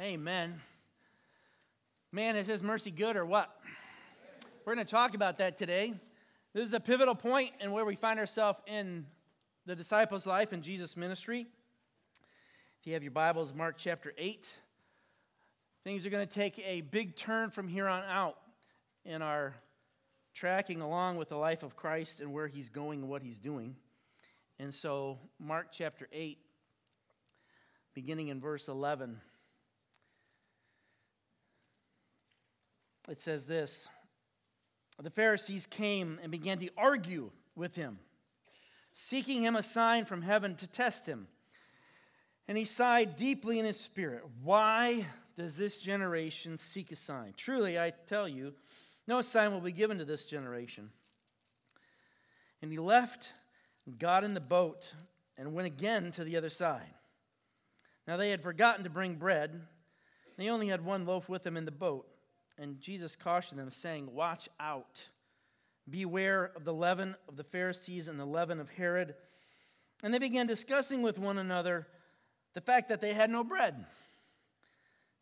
Amen. Man, is his mercy good or what? We're going to talk about that today. This is a pivotal point in where we find ourselves in the disciples' life and Jesus' ministry. If you have your Bibles, Mark chapter 8. Things are going to take a big turn from here on out in our tracking along with the life of Christ and where he's going and what he's doing. And so, Mark chapter 8, beginning in verse 11. It says this The Pharisees came and began to argue with him, seeking him a sign from heaven to test him. And he sighed deeply in his spirit. Why does this generation seek a sign? Truly, I tell you, no sign will be given to this generation. And he left got in the boat and went again to the other side. Now they had forgotten to bring bread. They only had one loaf with them in the boat. And Jesus cautioned them, saying, Watch out. Beware of the leaven of the Pharisees and the leaven of Herod. And they began discussing with one another the fact that they had no bread.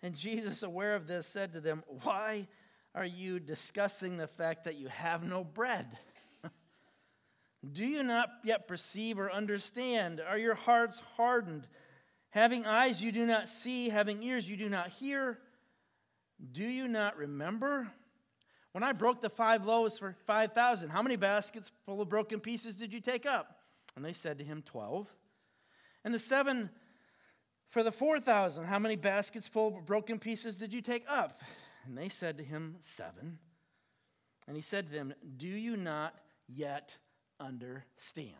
And Jesus, aware of this, said to them, Why are you discussing the fact that you have no bread? Do you not yet perceive or understand? Are your hearts hardened? Having eyes you do not see, having ears you do not hear? Do you not remember? When I broke the five loaves for 5,000, how many baskets full of broken pieces did you take up? And they said to him, 12. And the seven for the 4,000, how many baskets full of broken pieces did you take up? And they said to him, Seven. And he said to them, Do you not yet understand?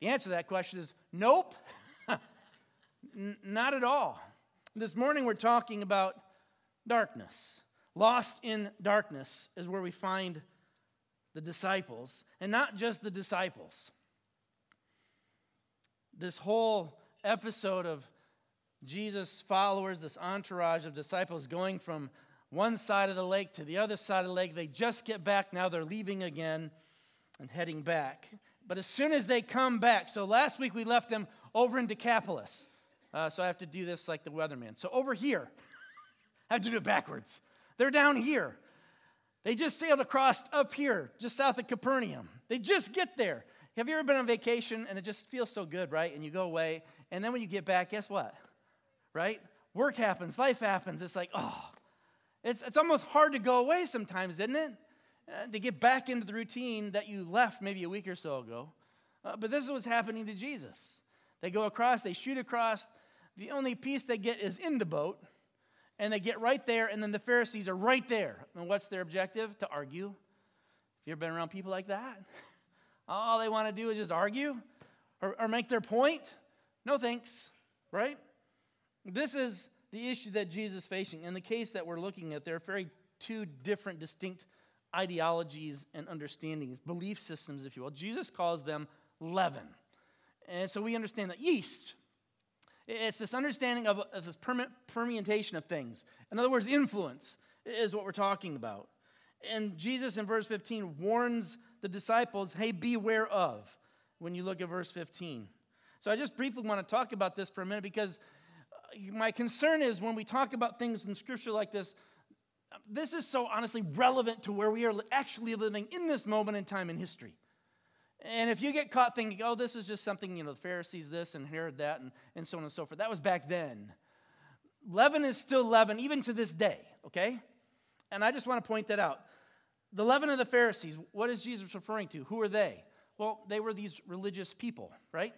The answer to that question is nope, N- not at all. This morning we're talking about darkness. Lost in darkness is where we find the disciples, and not just the disciples. This whole episode of Jesus' followers, this entourage of disciples going from one side of the lake to the other side of the lake, they just get back. Now they're leaving again and heading back. But as soon as they come back, so last week we left them over in Decapolis. Uh, so I have to do this like the weatherman. So over here, I have to do it backwards. They're down here. They just sailed across up here, just south of Capernaum. They just get there. Have you ever been on vacation and it just feels so good, right? And you go away, and then when you get back, guess what? Right? Work happens, life happens. It's like, oh, it's, it's almost hard to go away sometimes, isn't it? Uh, to get back into the routine that you left maybe a week or so ago. Uh, but this is what's happening to Jesus. They go across, they shoot across. The only piece they get is in the boat and they get right there, and then the Pharisees are right there. And what's their objective? To argue. Have you ever been around people like that? All they want to do is just argue or, or make their point? No thanks, right? This is the issue that Jesus is facing. In the case that we're looking at, there are very two different, distinct ideologies and understandings, belief systems, if you will. Jesus calls them leaven. And so we understand that yeast, it's this understanding of, of this permutation of things. In other words, influence is what we're talking about. And Jesus in verse 15 warns the disciples, hey, beware of, when you look at verse 15. So I just briefly want to talk about this for a minute because uh, my concern is when we talk about things in scripture like this, this is so honestly relevant to where we are actually living in this moment in time in history. And if you get caught thinking, oh, this is just something, you know, the Pharisees this and Herod that, and, and so on and so forth, that was back then. Leaven is still leaven, even to this day, okay? And I just want to point that out. The leaven of the Pharisees, what is Jesus referring to? Who are they? Well, they were these religious people, right?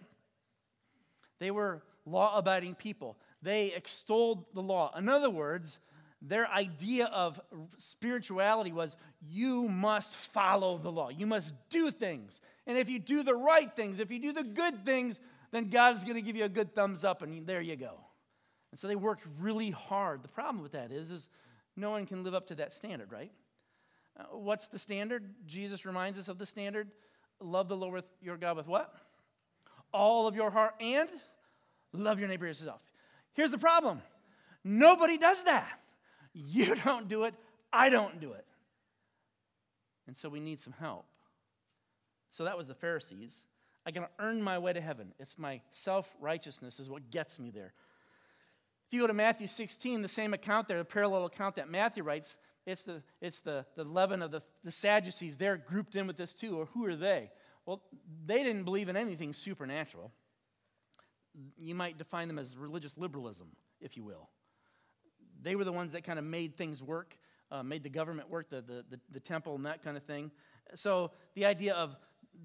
They were law abiding people. They extolled the law. In other words, their idea of spirituality was you must follow the law, you must do things. And if you do the right things, if you do the good things, then God is going to give you a good thumbs up, and there you go. And so they worked really hard. The problem with that is, is no one can live up to that standard, right? Uh, what's the standard? Jesus reminds us of the standard. Love the Lord your God with what? All of your heart and love your neighbor as yourself. Here's the problem nobody does that. You don't do it, I don't do it. And so we need some help. So that was the Pharisees. I can earn my way to heaven. It's my self righteousness is what gets me there. If you go to Matthew 16, the same account there, the parallel account that Matthew writes, it's the, it's the, the leaven of the, the Sadducees. They're grouped in with this too. Or who are they? Well, they didn't believe in anything supernatural. You might define them as religious liberalism, if you will. They were the ones that kind of made things work, uh, made the government work, the, the, the, the temple and that kind of thing. So the idea of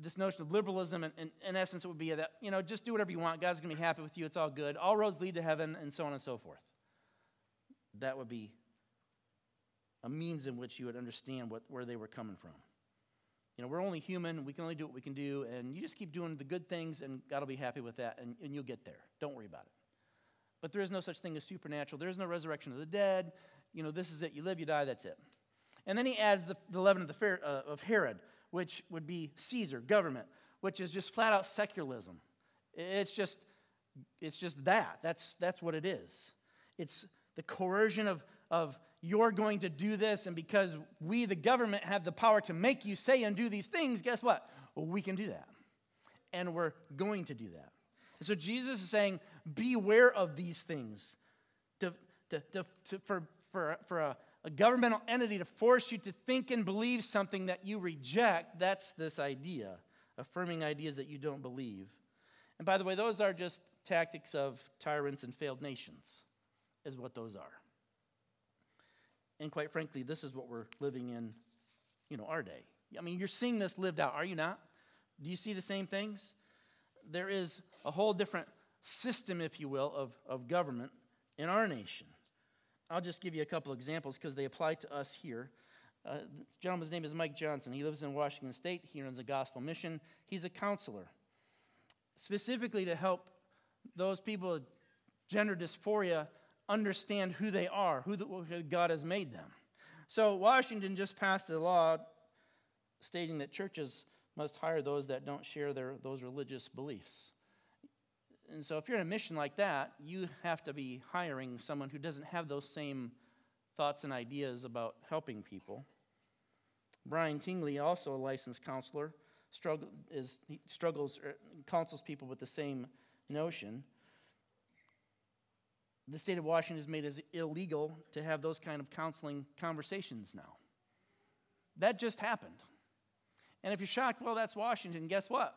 this notion of liberalism, in, in, in essence, it would be that, you know, just do whatever you want. God's going to be happy with you. It's all good. All roads lead to heaven, and so on and so forth. That would be a means in which you would understand what, where they were coming from. You know, we're only human. We can only do what we can do. And you just keep doing the good things, and God will be happy with that, and, and you'll get there. Don't worry about it. But there is no such thing as supernatural. There is no resurrection of the dead. You know, this is it. You live, you die, that's it. And then he adds the, the leaven of, the uh, of Herod, which would be Caesar, government, which is just flat out secularism. It's just, it's just that. That's, that's what it is. It's the coercion of, of you're going to do this, and because we, the government, have the power to make you say and do these things, guess what? Well, we can do that. And we're going to do that. And so Jesus is saying, beware of these things. To, to, to, to for, for, for a, a governmental entity to force you to think and believe something that you reject, that's this idea, affirming ideas that you don't believe. And by the way, those are just tactics of tyrants and failed nations, is what those are. And quite frankly, this is what we're living in, you know, our day. I mean, you're seeing this lived out, are you not? Do you see the same things? There is a whole different system, if you will, of, of government in our nation. I'll just give you a couple examples because they apply to us here. Uh, this gentleman's name is Mike Johnson. He lives in Washington State. He runs a gospel mission. He's a counselor, specifically to help those people with gender dysphoria understand who they are, who, the, who God has made them. So, Washington just passed a law stating that churches must hire those that don't share their, those religious beliefs. And so, if you're in a mission like that, you have to be hiring someone who doesn't have those same thoughts and ideas about helping people. Brian Tingley, also a licensed counselor, struggle, is, struggles, er, counsels people with the same notion the state of Washington has made it illegal to have those kind of counseling conversations now. That just happened. And if you're shocked, well, that's Washington, guess what?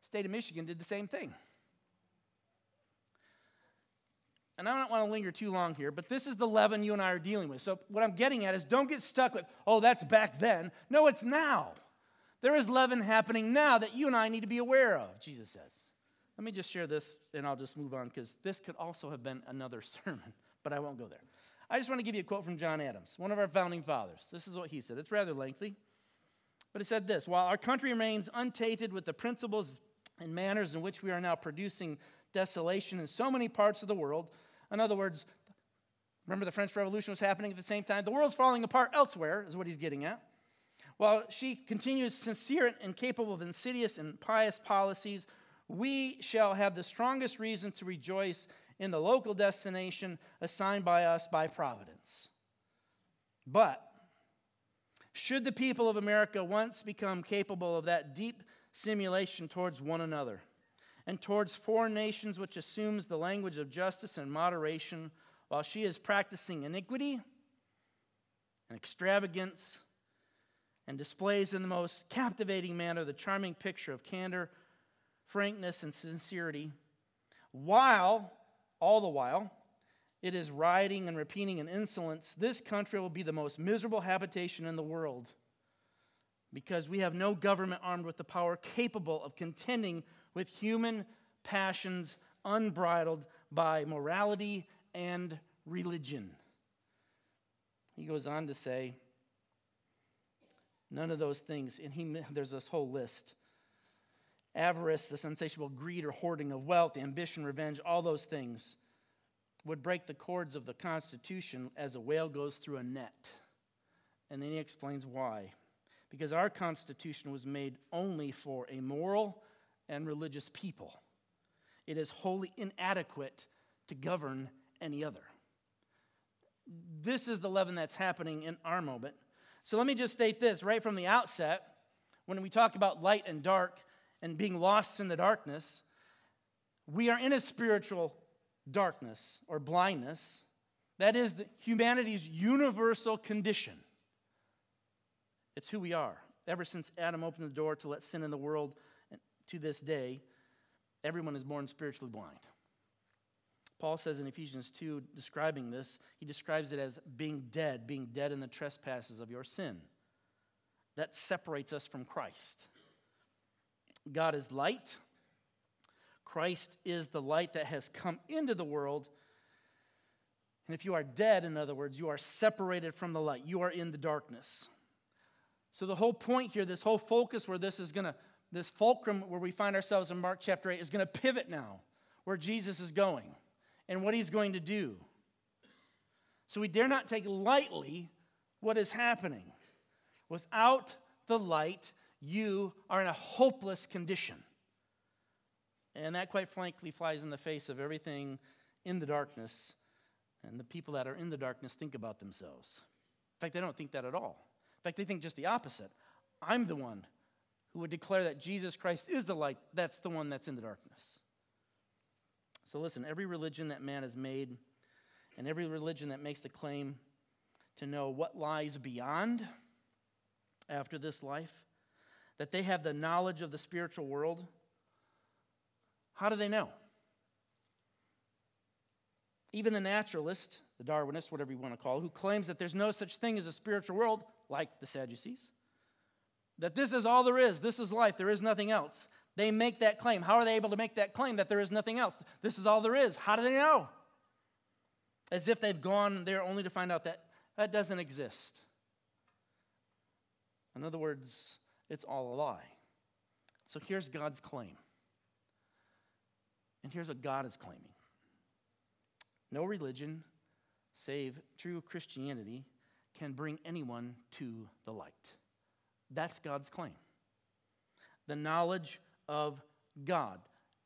State of Michigan did the same thing. And I don't want to linger too long here, but this is the leaven you and I are dealing with. So, what I'm getting at is don't get stuck with, oh, that's back then. No, it's now. There is leaven happening now that you and I need to be aware of, Jesus says. Let me just share this and I'll just move on because this could also have been another sermon, but I won't go there. I just want to give you a quote from John Adams, one of our founding fathers. This is what he said. It's rather lengthy, but he said this While our country remains untainted with the principles and manners in which we are now producing desolation in so many parts of the world, in other words, remember the French Revolution was happening at the same time, the world's falling apart elsewhere, is what he's getting at. While she continues sincere and capable of insidious and pious policies, we shall have the strongest reason to rejoice in the local destination assigned by us by providence. But should the people of America once become capable of that deep simulation towards one another and towards foreign nations which assumes the language of justice and moderation while she is practicing iniquity and extravagance and displays in the most captivating manner the charming picture of candor frankness, and sincerity, while, all the while, it is rioting and repeating in insolence, this country will be the most miserable habitation in the world because we have no government armed with the power capable of contending with human passions unbridled by morality and religion. He goes on to say, none of those things, and he, there's this whole list avarice, the insatiable greed or hoarding of wealth, ambition, revenge, all those things would break the cords of the Constitution as a whale goes through a net. And then he explains why. Because our Constitution was made only for a moral and religious people, it is wholly inadequate to govern any other. This is the leaven that's happening in our moment. So let me just state this right from the outset. When we talk about light and dark, and being lost in the darkness, we are in a spiritual darkness or blindness. That is humanity's universal condition. It's who we are. Ever since Adam opened the door to let sin in the world to this day, everyone is born spiritually blind. Paul says in Ephesians 2, describing this, he describes it as being dead, being dead in the trespasses of your sin. That separates us from Christ. God is light. Christ is the light that has come into the world. And if you are dead, in other words, you are separated from the light, you are in the darkness. So, the whole point here, this whole focus where this is going to, this fulcrum where we find ourselves in Mark chapter 8 is going to pivot now, where Jesus is going and what he's going to do. So, we dare not take lightly what is happening. Without the light, you are in a hopeless condition. And that, quite frankly, flies in the face of everything in the darkness. And the people that are in the darkness think about themselves. In fact, they don't think that at all. In fact, they think just the opposite. I'm the one who would declare that Jesus Christ is the light. That's the one that's in the darkness. So listen, every religion that man has made, and every religion that makes the claim to know what lies beyond after this life, that they have the knowledge of the spiritual world, how do they know? Even the naturalist, the Darwinist, whatever you want to call it, who claims that there's no such thing as a spiritual world, like the Sadducees, that this is all there is, this is life, there is nothing else. They make that claim. How are they able to make that claim that there is nothing else? This is all there is. How do they know? As if they've gone there only to find out that that doesn't exist. In other words, it's all a lie. So here's God's claim. And here's what God is claiming no religion, save true Christianity, can bring anyone to the light. That's God's claim. The knowledge of God,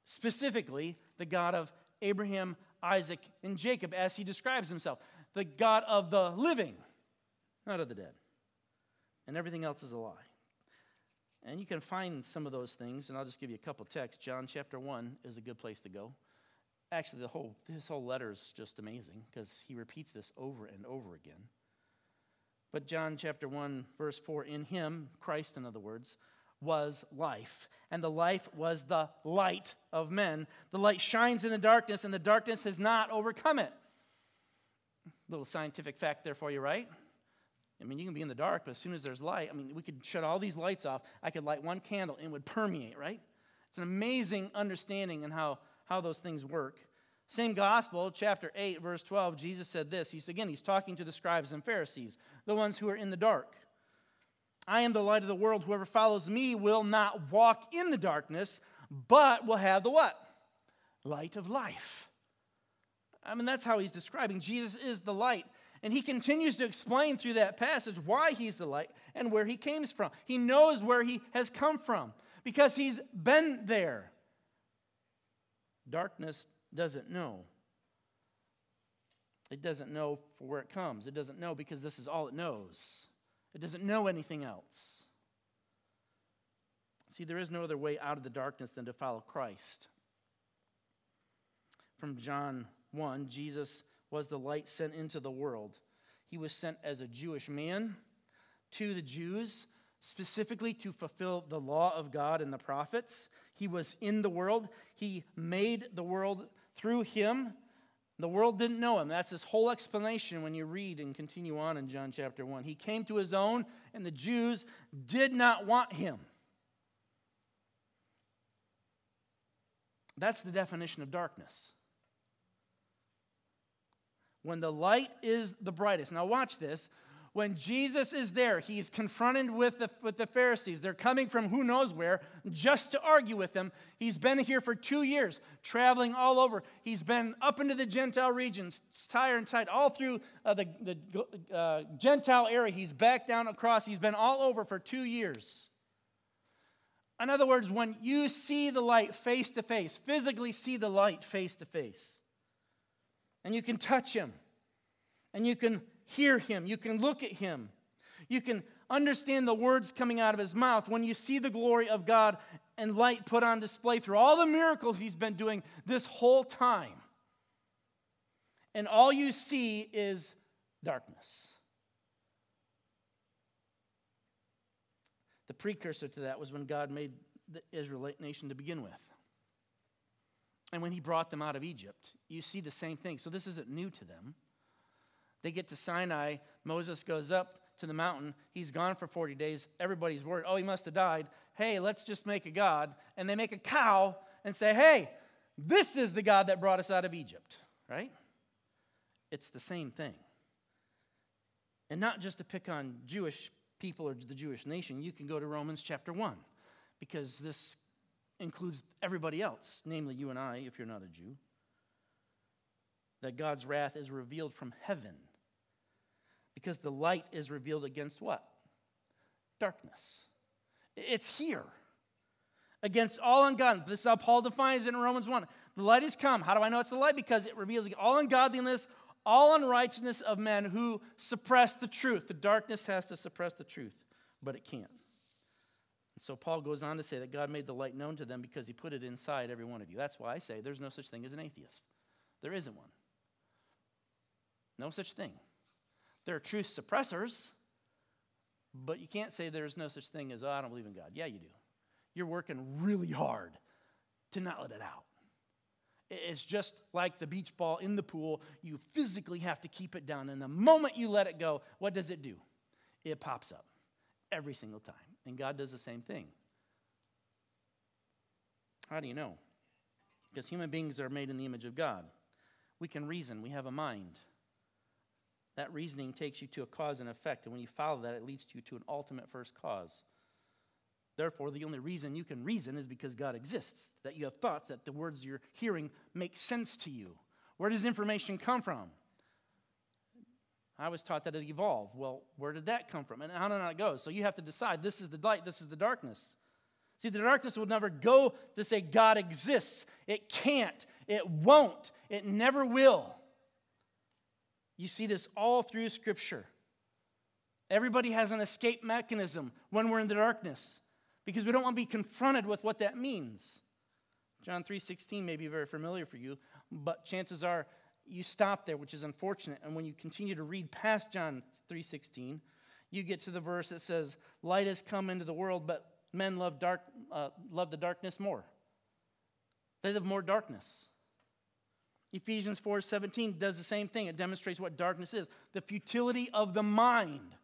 specifically the God of Abraham, Isaac, and Jacob, as he describes himself, the God of the living, not of the dead. And everything else is a lie. And you can find some of those things, and I'll just give you a couple texts. John chapter 1 is a good place to go. Actually, the whole, this whole letter is just amazing because he repeats this over and over again. But John chapter 1, verse 4 In him, Christ, in other words, was life, and the life was the light of men. The light shines in the darkness, and the darkness has not overcome it. Little scientific fact there for you, right? I mean, you can be in the dark, but as soon as there's light, I mean, we could shut all these lights off. I could light one candle and it would permeate, right? It's an amazing understanding and how, how those things work. Same gospel, chapter 8, verse 12, Jesus said this. He's again, he's talking to the scribes and Pharisees, the ones who are in the dark. I am the light of the world. Whoever follows me will not walk in the darkness, but will have the what? Light of life. I mean, that's how he's describing. Jesus is the light. And he continues to explain through that passage why he's the light and where he came from. He knows where he has come from because he's been there. Darkness doesn't know. It doesn't know for where it comes. It doesn't know because this is all it knows. It doesn't know anything else. See, there is no other way out of the darkness than to follow Christ. From John 1, Jesus was the light sent into the world. He was sent as a Jewish man to the Jews, specifically to fulfill the law of God and the prophets. He was in the world, He made the world through Him. The world didn't know him. That's his whole explanation when you read and continue on in John chapter 1. He came to his own, and the Jews did not want him. That's the definition of darkness when the light is the brightest. Now, watch this. When Jesus is there, he's confronted with the, with the Pharisees. They're coming from who knows where just to argue with him. He's been here for two years, traveling all over. He's been up into the Gentile regions, Tyre and Sidon, all through uh, the, the uh, Gentile area. He's back down across. He's been all over for two years. In other words, when you see the light face to face, physically see the light face to face, and you can touch him, and you can hear him, you can look at him, you can understand the words coming out of his mouth. When you see the glory of God and light put on display through all the miracles he's been doing this whole time, and all you see is darkness. The precursor to that was when God made the Israelite nation to begin with. And when he brought them out of Egypt, you see the same thing. So this isn't new to them. They get to Sinai. Moses goes up to the mountain. He's gone for 40 days. Everybody's worried. Oh, he must have died. Hey, let's just make a God. And they make a cow and say, hey, this is the God that brought us out of Egypt, right? It's the same thing. And not just to pick on Jewish people or the Jewish nation, you can go to Romans chapter 1 because this includes everybody else, namely you and I, if you're not a Jew. That God's wrath is revealed from heaven because the light is revealed against what? Darkness. It's here. Against all ungodliness. This is how Paul defines it in Romans 1. The light has come. How do I know it's the light? Because it reveals all ungodliness, all unrighteousness of men who suppress the truth. The darkness has to suppress the truth, but it can't. So Paul goes on to say that God made the light known to them because he put it inside every one of you. That's why I say there's no such thing as an atheist. There isn't one. No such thing. There are truth suppressors, but you can't say there's no such thing as, oh, I don't believe in God. Yeah, you do. You're working really hard to not let it out. It's just like the beach ball in the pool. You physically have to keep it down. And the moment you let it go, what does it do? It pops up every single time. And God does the same thing. How do you know? Because human beings are made in the image of God. We can reason, we have a mind. That reasoning takes you to a cause and effect, and when you follow that, it leads you to an ultimate first cause. Therefore, the only reason you can reason is because God exists, that you have thoughts, that the words you're hearing make sense to you. Where does information come from? I was taught that it evolved. Well, where did that come from? And how did it go? So you have to decide this is the light, this is the darkness. See, the darkness will never go to say God exists. It can't, it won't, it never will. You see this all through Scripture. Everybody has an escape mechanism when we're in the darkness because we don't want to be confronted with what that means. John 3:16 may be very familiar for you, but chances are you stop there, which is unfortunate. And when you continue to read past John 3:16, you get to the verse that says, "Light has come into the world, but men love dark uh, love the darkness more." They love more darkness. Ephesians 4:17 does the same thing. It demonstrates what darkness is, the futility of the mind.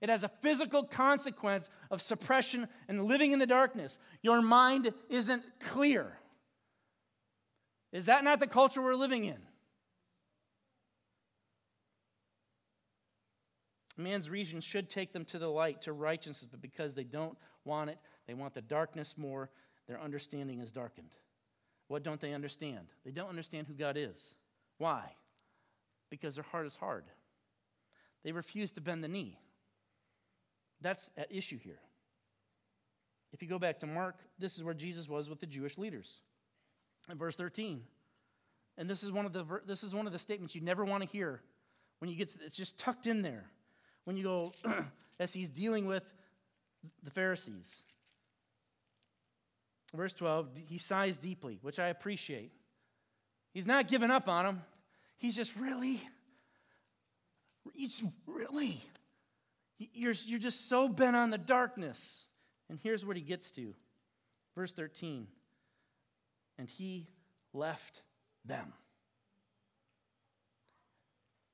It has a physical consequence of suppression and living in the darkness. Your mind isn't clear. Is that not the culture we're living in? Man's reason should take them to the light, to righteousness, but because they don't want it, they want the darkness more, their understanding is darkened. What don't they understand? They don't understand who God is. Why? Because their heart is hard. They refuse to bend the knee. That's at issue here. If you go back to Mark, this is where Jesus was with the Jewish leaders. In verse 13. And this is one of the this is one of the statements you never want to hear when you get to, it's just tucked in there. When you go as he's dealing with the Pharisees. Verse 12, he sighs deeply, which I appreciate. He's not giving up on him. He's just really, he's really, you're, you're just so bent on the darkness. And here's what he gets to. Verse 13. And he left them.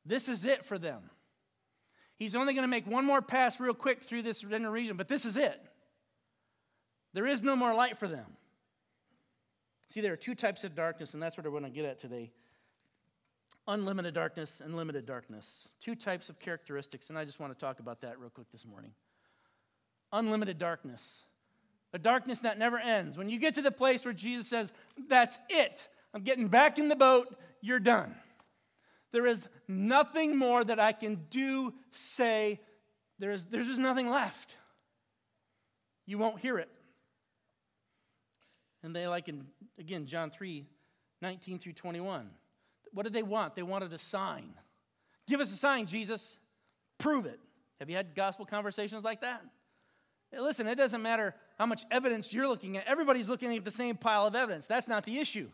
This is it for them. He's only going to make one more pass real quick through this region, but this is it. There is no more light for them. See, there are two types of darkness, and that's what I want to get at today unlimited darkness and limited darkness. Two types of characteristics, and I just want to talk about that real quick this morning. Unlimited darkness, a darkness that never ends. When you get to the place where Jesus says, That's it, I'm getting back in the boat, you're done. There is nothing more that I can do, say, there is, there's just nothing left. You won't hear it. And they, like in, again, John 3 19 through 21. What did they want? They wanted a sign. Give us a sign, Jesus. Prove it. Have you had gospel conversations like that? Hey, listen, it doesn't matter how much evidence you're looking at. Everybody's looking at the same pile of evidence. That's not the issue.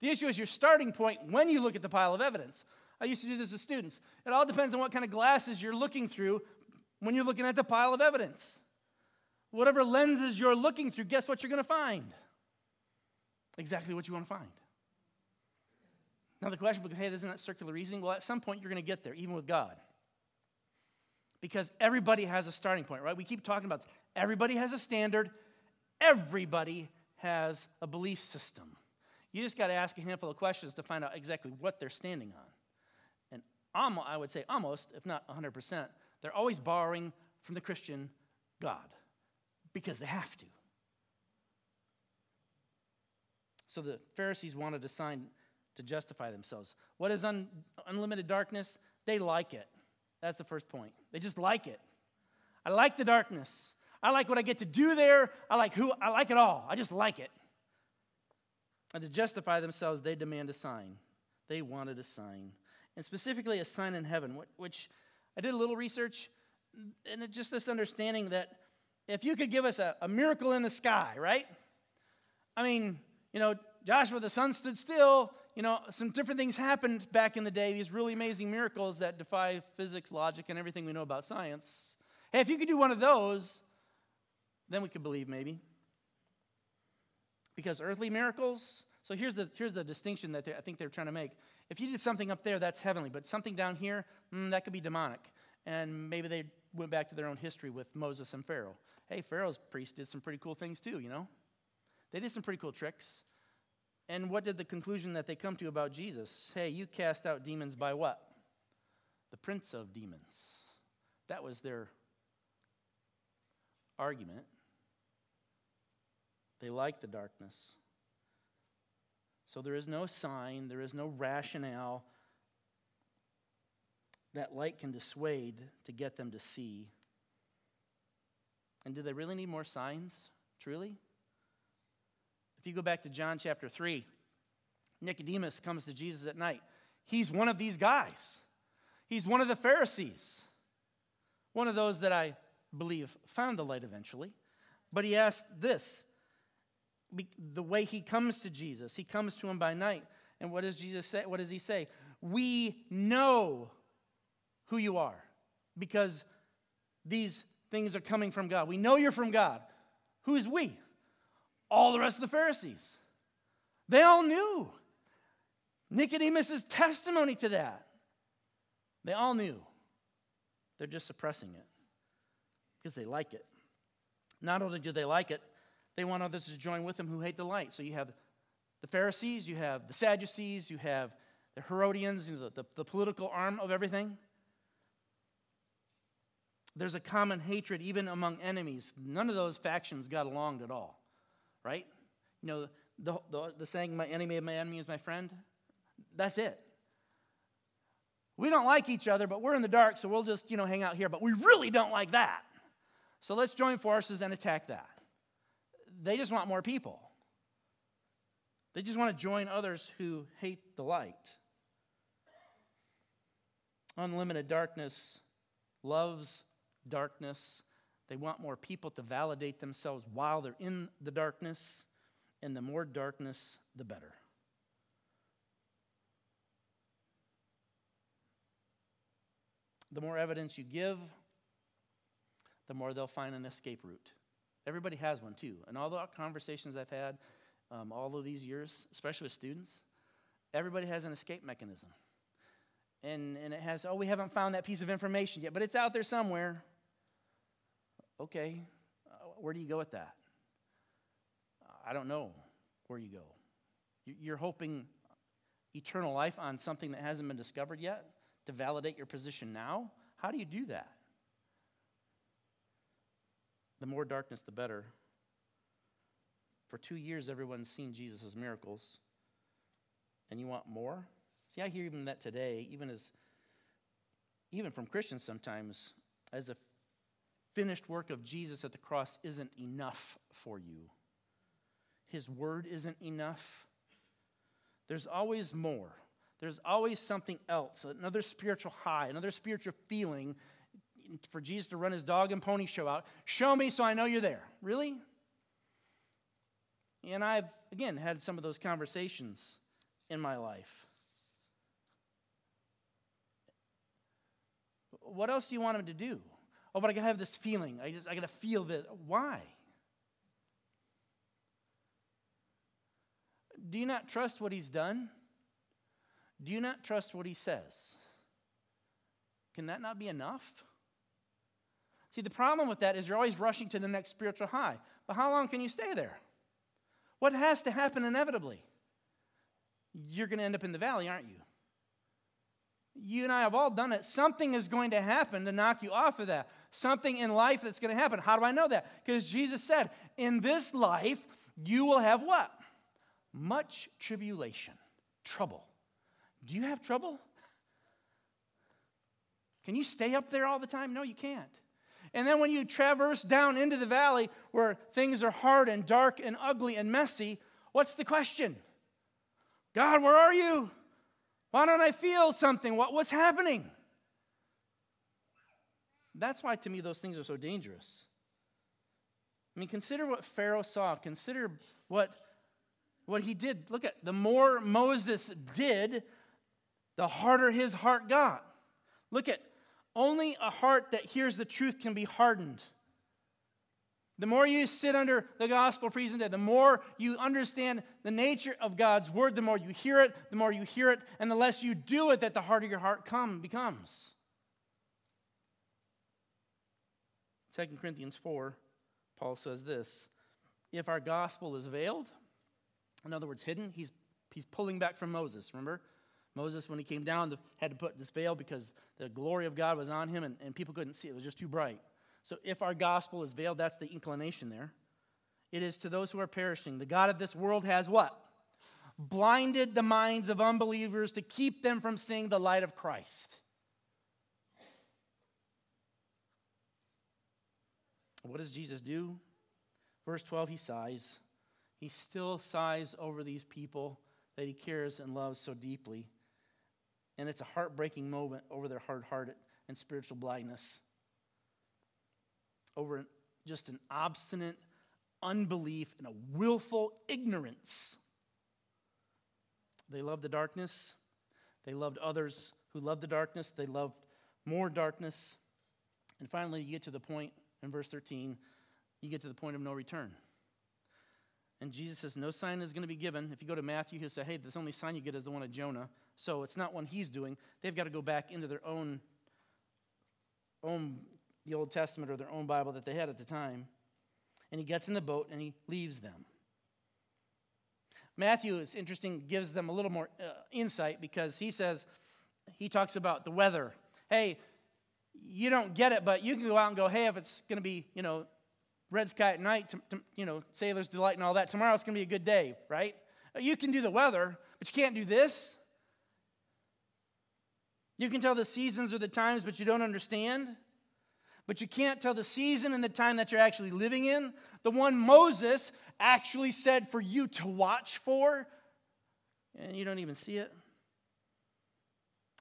The issue is your starting point when you look at the pile of evidence. I used to do this with students. It all depends on what kind of glasses you're looking through when you're looking at the pile of evidence. Whatever lenses you're looking through, guess what you're going to find? Exactly what you want to find. Now, the question, hey, isn't that circular reasoning? Well, at some point, you're going to get there, even with God. Because everybody has a starting point, right? We keep talking about this. everybody has a standard, everybody has a belief system. You just got to ask a handful of questions to find out exactly what they're standing on. And I would say almost, if not 100%, they're always borrowing from the Christian God because they have to. So the Pharisees wanted a sign to justify themselves. What is un- unlimited darkness? They like it. That's the first point. They just like it. I like the darkness. I like what I get to do there. I like who I like it all. I just like it. And to justify themselves, they demand a sign. They wanted a sign. And specifically a sign in heaven, which I did a little research, and it's just this understanding that if you could give us a, a miracle in the sky, right? I mean, you know, Joshua, the sun stood still. You know, some different things happened back in the day, these really amazing miracles that defy physics, logic, and everything we know about science. Hey, if you could do one of those, then we could believe maybe. Because earthly miracles, so here's the, here's the distinction that I think they're trying to make. If you did something up there, that's heavenly, but something down here, mm, that could be demonic. And maybe they went back to their own history with Moses and Pharaoh. Hey, Pharaoh's priest did some pretty cool things too, you know? They did some pretty cool tricks. And what did the conclusion that they come to about Jesus? Hey, you cast out demons by what? The prince of demons. That was their argument. They like the darkness. So there is no sign, there is no rationale that light can dissuade to get them to see. And do they really need more signs? Truly? If you go back to John chapter 3, Nicodemus comes to Jesus at night. He's one of these guys. He's one of the Pharisees. One of those that I believe found the light eventually. But he asked this the way he comes to Jesus, he comes to him by night. And what does Jesus say? What does he say? We know who you are because these things are coming from God. We know you're from God. Who's we? All the rest of the Pharisees. They all knew. Nicodemus' testimony to that. They all knew. They're just suppressing it because they like it. Not only do they like it, they want others to join with them who hate the light. So you have the Pharisees, you have the Sadducees, you have the Herodians, you know, the, the, the political arm of everything. There's a common hatred even among enemies. None of those factions got along at all, right? You know, the, the, the saying, my enemy of my enemy is my friend, that's it. We don't like each other, but we're in the dark, so we'll just, you know, hang out here. But we really don't like that. So let's join forces and attack that they just want more people. They just want to join others who hate the light. Unlimited darkness loves darkness. They want more people to validate themselves while they're in the darkness. And the more darkness, the better. The more evidence you give, the more they'll find an escape route. Everybody has one too. And all the conversations I've had um, all of these years, especially with students, everybody has an escape mechanism. And, and it has, oh, we haven't found that piece of information yet, but it's out there somewhere. Okay, uh, where do you go with that? I don't know where you go. You're hoping eternal life on something that hasn't been discovered yet to validate your position now? How do you do that? The more darkness, the better. For two years, everyone's seen Jesus' miracles. And you want more? See, I hear even that today, even as even from Christians sometimes, as a finished work of Jesus at the cross isn't enough for you. His word isn't enough. There's always more. There's always something else, another spiritual high, another spiritual feeling for Jesus to run his dog and pony show out. Show me so I know you're there. Really? And I've, again, had some of those conversations in my life. what else do you want him to do? Oh, but I gotta have this feeling. I just I gotta feel this. Why? Do you not trust what he's done? Do you not trust what he says? Can that not be enough? See, the problem with that is you're always rushing to the next spiritual high. But how long can you stay there? What has to happen inevitably? You're going to end up in the valley, aren't you? You and I have all done it. Something is going to happen to knock you off of that. Something in life that's going to happen. How do I know that? Because Jesus said, In this life, you will have what? Much tribulation, trouble. Do you have trouble? Can you stay up there all the time? No, you can't. And then when you traverse down into the valley where things are hard and dark and ugly and messy, what's the question? God, where are you? Why don't I feel something? What, what's happening? That's why, to me, those things are so dangerous. I mean, consider what Pharaoh saw. Consider what, what he did. Look at the more Moses did, the harder his heart got. Look at only a heart that hears the truth can be hardened. The more you sit under the gospel presented, the more you understand the nature of God's word, the more you hear it, the more you hear it, and the less you do it, that the harder your heart come, becomes. 2 Corinthians 4, Paul says this If our gospel is veiled, in other words, hidden, he's, he's pulling back from Moses, remember? Moses, when he came down, had to put this veil because the glory of God was on him and, and people couldn't see it. It was just too bright. So if our gospel is veiled, that's the inclination there. It is to those who are perishing. The God of this world has what? Blinded the minds of unbelievers to keep them from seeing the light of Christ. What does Jesus do? Verse 12, he sighs. He still sighs over these people that he cares and loves so deeply. And it's a heartbreaking moment over their hard hearted and spiritual blindness, over just an obstinate unbelief and a willful ignorance. They loved the darkness. They loved others who loved the darkness. They loved more darkness. And finally, you get to the point in verse 13, you get to the point of no return. And Jesus says, No sign is going to be given. If you go to Matthew, he'll say, Hey, the only sign you get is the one of Jonah. So it's not one he's doing. They've got to go back into their own, own the Old Testament or their own Bible that they had at the time. And he gets in the boat and he leaves them. Matthew is interesting, gives them a little more uh, insight because he says, he talks about the weather. Hey, you don't get it, but you can go out and go, hey, if it's going to be, you know, red sky at night, to, to, you know, sailor's delight and all that, tomorrow it's going to be a good day, right? You can do the weather, but you can't do this. You can tell the seasons or the times, but you don't understand. But you can't tell the season and the time that you're actually living in. The one Moses actually said for you to watch for, and you don't even see it.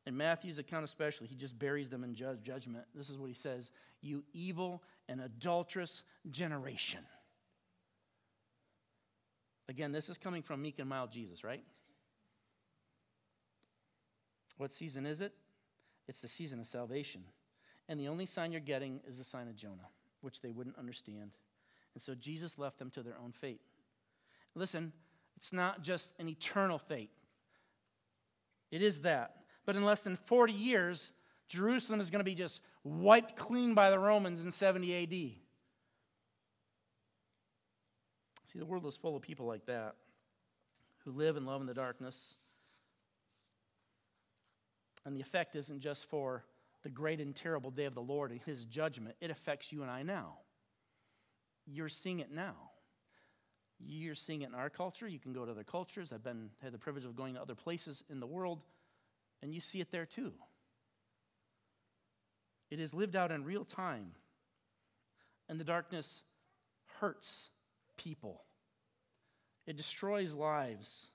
In Matthew's account, especially, he just buries them in judgment. This is what he says You evil and adulterous generation. Again, this is coming from meek and mild Jesus, right? What season is it? It's the season of salvation. And the only sign you're getting is the sign of Jonah, which they wouldn't understand. And so Jesus left them to their own fate. Listen, it's not just an eternal fate, it is that. But in less than 40 years, Jerusalem is going to be just wiped clean by the Romans in 70 AD. See, the world is full of people like that who live and love in the darkness. And the effect isn't just for the great and terrible day of the Lord and his judgment, it affects you and I now. You're seeing it now. You're seeing it in our culture. You can go to other cultures. I've been had the privilege of going to other places in the world and you see it there too. It is lived out in real time. And the darkness hurts people, it destroys lives.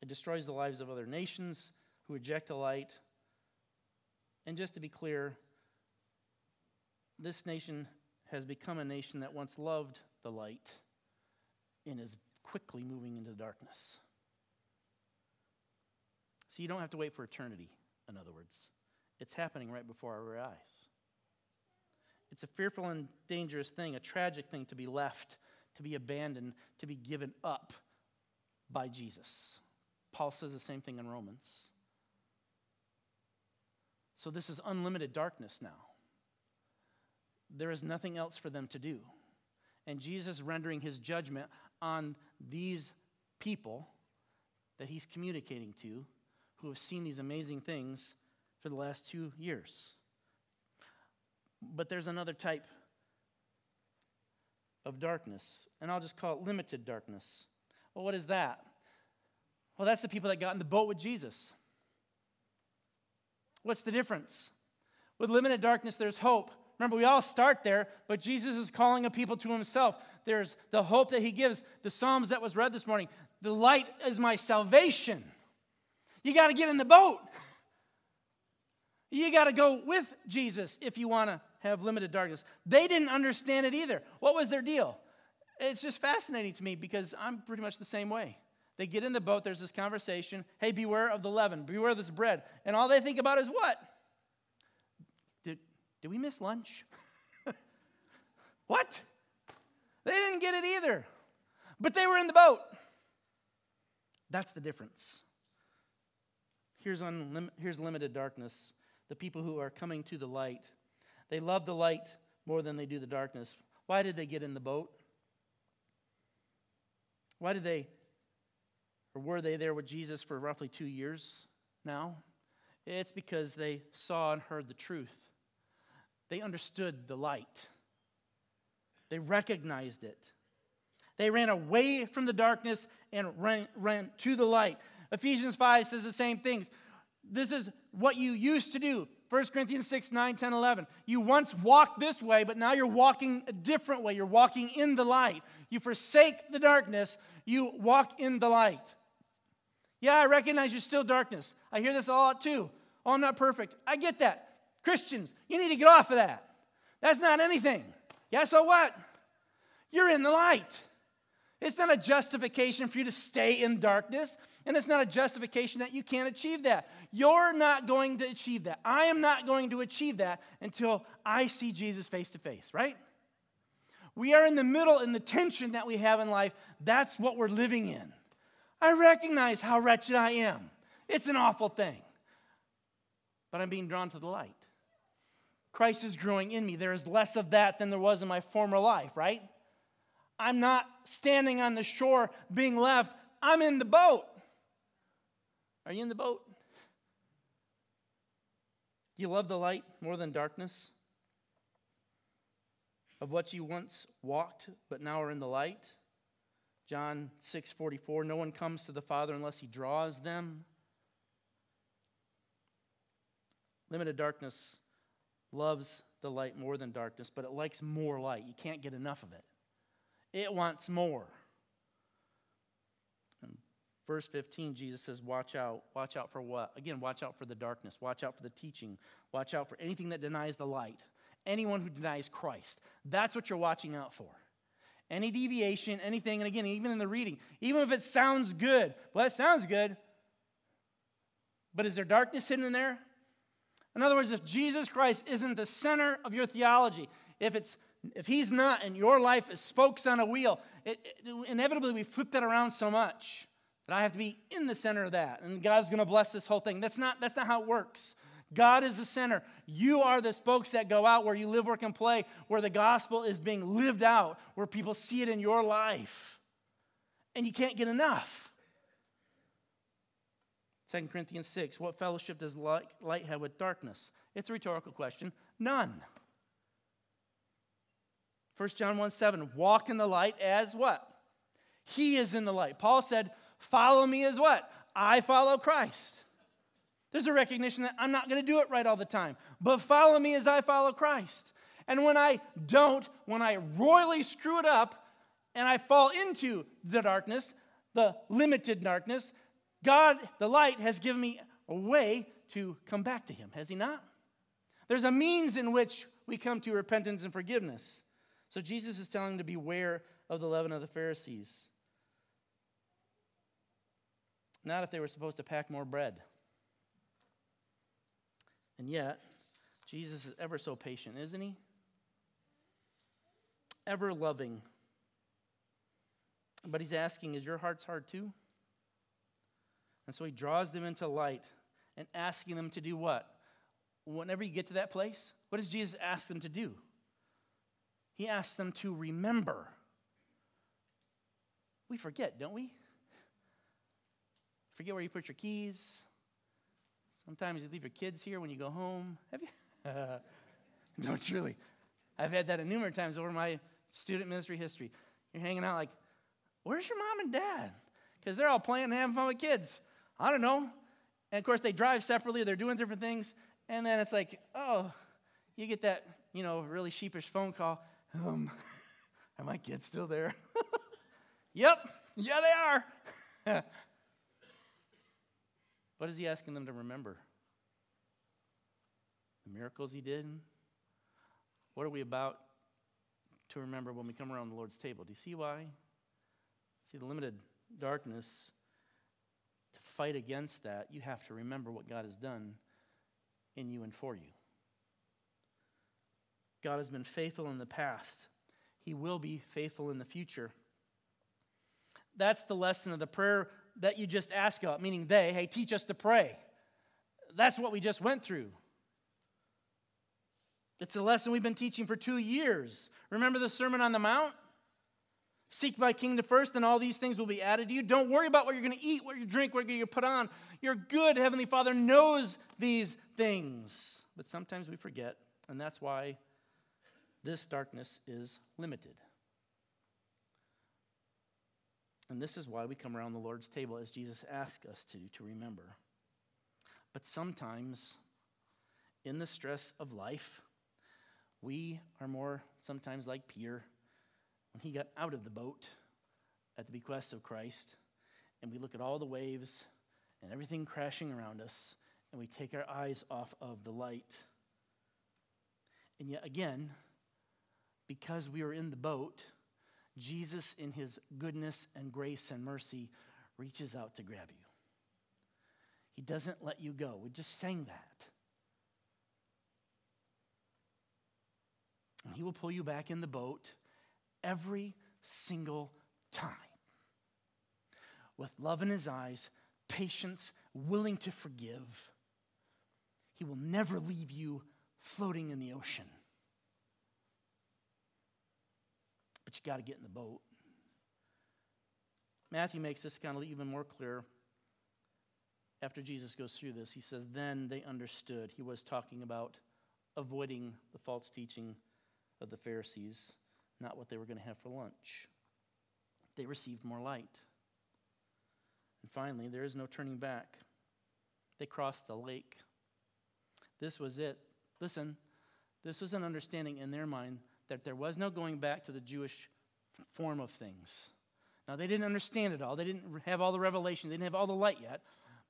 It destroys the lives of other nations who reject the light. And just to be clear, this nation has become a nation that once loved the light and is quickly moving into the darkness. So you don't have to wait for eternity, in other words. It's happening right before our eyes. It's a fearful and dangerous thing, a tragic thing to be left, to be abandoned, to be given up by Jesus. Paul says the same thing in Romans. So this is unlimited darkness now. There is nothing else for them to do. And Jesus rendering his judgment on these people that he's communicating to who have seen these amazing things for the last two years. But there's another type of darkness, and I'll just call it limited darkness. Well, what is that? Well, that's the people that got in the boat with Jesus. What's the difference? With limited darkness, there's hope. Remember, we all start there, but Jesus is calling a people to himself. There's the hope that he gives. The Psalms that was read this morning the light is my salvation. You got to get in the boat. You got to go with Jesus if you want to have limited darkness. They didn't understand it either. What was their deal? It's just fascinating to me because I'm pretty much the same way. They get in the boat, there's this conversation. Hey, beware of the leaven, beware of this bread. And all they think about is what? Did, did we miss lunch? what? They didn't get it either. But they were in the boat. That's the difference. Here's, unlim- here's limited darkness. The people who are coming to the light they love the light more than they do the darkness. Why did they get in the boat? Why did they, or were they there with Jesus for roughly two years now? It's because they saw and heard the truth. They understood the light, they recognized it. They ran away from the darkness and ran, ran to the light. Ephesians 5 says the same things. This is what you used to do. 1 Corinthians 6, 9, 10, 11. You once walked this way, but now you're walking a different way. You're walking in the light. You forsake the darkness, you walk in the light. Yeah, I recognize you're still darkness. I hear this a lot too. Oh, I'm not perfect. I get that. Christians, you need to get off of that. That's not anything. Yeah, so what? You're in the light. It's not a justification for you to stay in darkness, and it's not a justification that you can't achieve that. You're not going to achieve that. I am not going to achieve that until I see Jesus face to face, right? We are in the middle in the tension that we have in life. That's what we're living in. I recognize how wretched I am. It's an awful thing. But I'm being drawn to the light. Christ is growing in me. There is less of that than there was in my former life, right? I'm not standing on the shore being left, I'm in the boat. Are you in the boat? Do you love the light more than darkness? Of what you once walked, but now are in the light? John 6 44, no one comes to the Father unless he draws them. Limited darkness loves the light more than darkness, but it likes more light. You can't get enough of it it wants more. In verse 15, Jesus says, Watch out. Watch out for what? Again, watch out for the darkness. Watch out for the teaching. Watch out for anything that denies the light. Anyone who denies Christ. That's what you're watching out for. Any deviation, anything, and again, even in the reading, even if it sounds good, well, it sounds good, but is there darkness hidden in there? In other words, if Jesus Christ isn't the center of your theology, if it's if he's not and your life is spokes on a wheel, it, it, inevitably we flip that around so much that I have to be in the center of that. And God's going to bless this whole thing. That's not, that's not how it works. God is the center. You are the spokes that go out where you live, work, and play, where the gospel is being lived out, where people see it in your life. And you can't get enough. 2 Corinthians 6 What fellowship does light, light have with darkness? It's a rhetorical question. None. 1 John 1 7, walk in the light as what? He is in the light. Paul said, follow me as what? I follow Christ. There's a recognition that I'm not going to do it right all the time, but follow me as I follow Christ. And when I don't, when I royally screw it up and I fall into the darkness, the limited darkness, God, the light, has given me a way to come back to Him, has He not? There's a means in which we come to repentance and forgiveness. So Jesus is telling them to beware of the leaven of the Pharisees. Not if they were supposed to pack more bread. And yet, Jesus is ever so patient, isn't he? Ever loving. But he's asking, is your heart's hard too? And so he draws them into light and asking them to do what? Whenever you get to that place, what does Jesus ask them to do? He asks them to remember. We forget, don't we? Forget where you put your keys. Sometimes you leave your kids here when you go home. Have you? no, truly. I've had that a numerous times over my student ministry history. You're hanging out like, where's your mom and dad? Because they're all playing and having fun with kids. I don't know. And of course, they drive separately, they're doing different things. And then it's like, oh, you get that, you know, really sheepish phone call. Um, are my kids still there? yep, yeah, they are. what is he asking them to remember? The miracles he did? What are we about to remember when we come around the Lord's table? Do you see why? See, the limited darkness, to fight against that, you have to remember what God has done in you and for you. God has been faithful in the past, He will be faithful in the future. That's the lesson of the prayer that you just asked about, meaning they, hey, teach us to pray. That's what we just went through. It's a lesson we've been teaching for two years. Remember the Sermon on the Mount? Seek my kingdom first, and all these things will be added to you. Don't worry about what you're going to eat, what you drink, what you're going to put on. Your good Heavenly Father knows these things. But sometimes we forget, and that's why this darkness is limited. And this is why we come around the Lord's table as Jesus asked us to, to remember. But sometimes, in the stress of life, we are more sometimes like Peter when he got out of the boat at the bequest of Christ, and we look at all the waves and everything crashing around us, and we take our eyes off of the light. And yet again, because we are in the boat, Jesus, in his goodness and grace and mercy, reaches out to grab you. He doesn't let you go. We just sang that. And he will pull you back in the boat every single time. With love in his eyes, patience, willing to forgive. He will never leave you floating in the ocean. But you got to get in the boat. Matthew makes this kind of even more clear after Jesus goes through this. He says, Then they understood. He was talking about avoiding the false teaching of the Pharisees, not what they were going to have for lunch. They received more light. And finally, there is no turning back. They crossed the lake. This was it. Listen, this was an understanding in their mind that there was no going back to the Jewish form of things. Now, they didn't understand it all, they didn't have all the revelation, they didn't have all the light yet,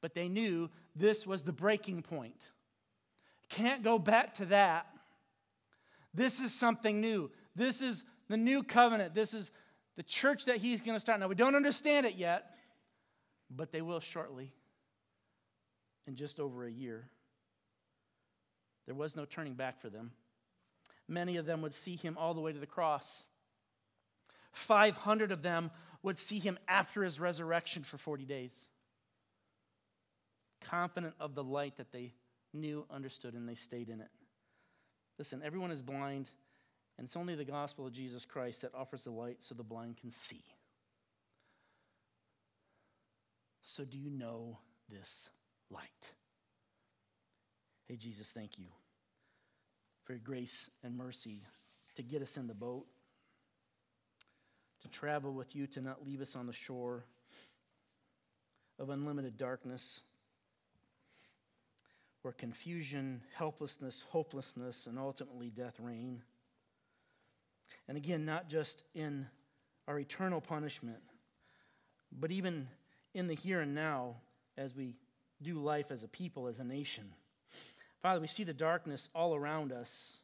but they knew this was the breaking point. Can't go back to that. This is something new. This is the new covenant. This is the church that he's going to start. Now, we don't understand it yet, but they will shortly, in just over a year. There was no turning back for them. Many of them would see him all the way to the cross. 500 of them would see him after his resurrection for 40 days. Confident of the light that they knew, understood, and they stayed in it. Listen, everyone is blind, and it's only the gospel of Jesus Christ that offers the light so the blind can see. So, do you know this light? Hey, Jesus, thank you for your grace and mercy to get us in the boat, to travel with you, to not leave us on the shore of unlimited darkness, where confusion, helplessness, hopelessness, and ultimately death reign. And again, not just in our eternal punishment, but even in the here and now as we do life as a people, as a nation. Father, we see the darkness all around us.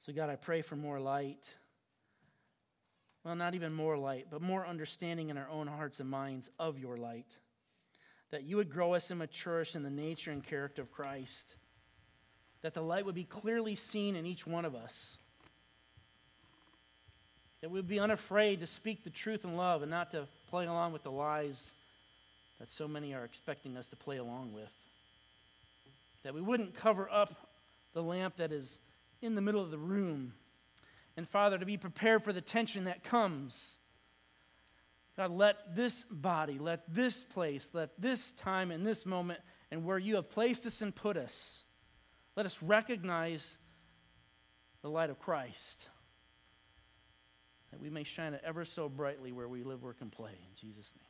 So, God, I pray for more light. Well, not even more light, but more understanding in our own hearts and minds of your light. That you would grow us and mature us in the nature and character of Christ. that the light would be clearly seen in each one of us. That we'd be unafraid to speak the truth in love and not to play along with the lies that so many are expecting us to play along with. That we wouldn't cover up the lamp that is in the middle of the room. And Father, to be prepared for the tension that comes. God, let this body, let this place, let this time and this moment and where you have placed us and put us, let us recognize the light of Christ that we may shine it ever so brightly where we live, work, and play. In Jesus' name.